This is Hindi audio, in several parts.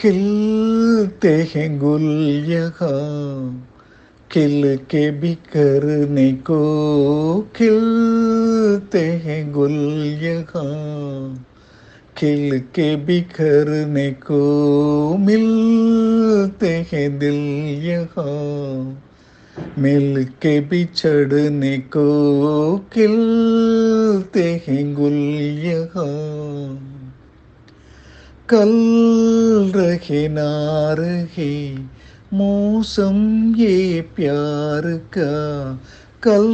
खिलते हैं गुल यहाँ खिल के बिखरने को खिलते हैं गुल यहाँ खिल के बिखरने को मिलते हैं दिल मिल के बिछड़ने को खिलते हैं गुल यहाँ कल रहे ना रहे मौसम ये प्यार का कल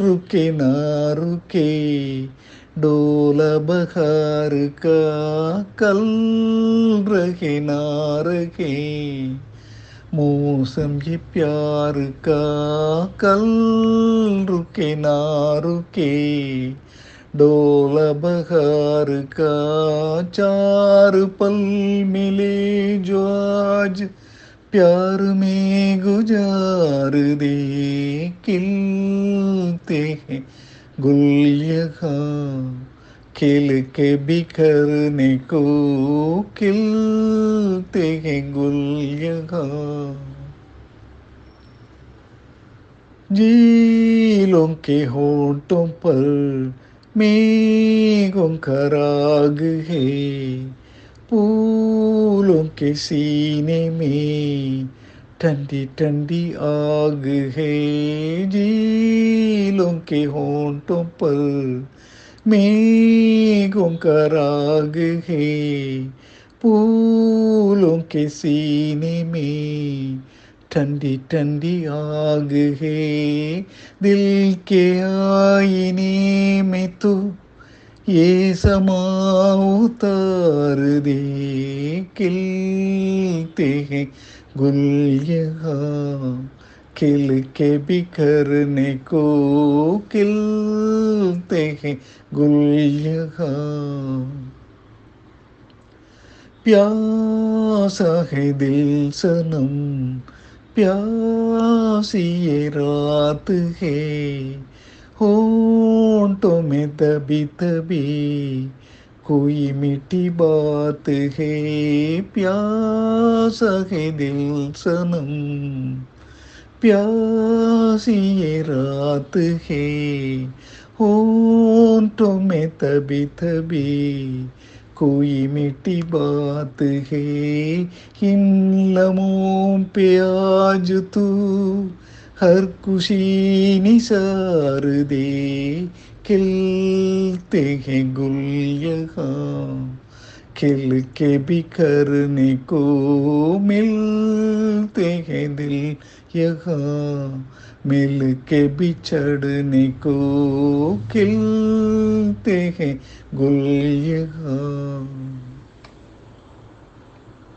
रुके ना रुके डोला बहार का कल रहे ना रहे मौसम ये प्यार का कल रुके ना रुके डोला बहार का चार पल मिले जो आज प्यार में गुजार दे खिलते हैं। गुल खिल के बिखरने को खिलते हैं गुल यहाँ झीलों के होठों पर मेघों का राग है फूलों के सीने में ठंडी ठंडी आग है झीलों के होठों पर मेघों का राग है फूलों के सीने में ठंडी ठंडी आग है दिल के आईने में तो ये समा उतार दे खिलते हैं गुल यहाँ खिल के बिखरने को खिलते हैं गुल यहाँ प्यासा है दिल सनम प्यासी ये रात है होंठों में दबी दबी कोई मीठी बात है। प्यासा है दिल सनम, प्यासी ये रात है होंठों में तभी तभी कोई मीठी बात है। इन लमों पे आज तू हर खुशी निसार दे। खिलते हैं गुल यहाँ। खिल के बिखरने को मिलते हैं दिल यहाँ। मिल के बिछड़ने को खिलते हैं गुल यहाँ।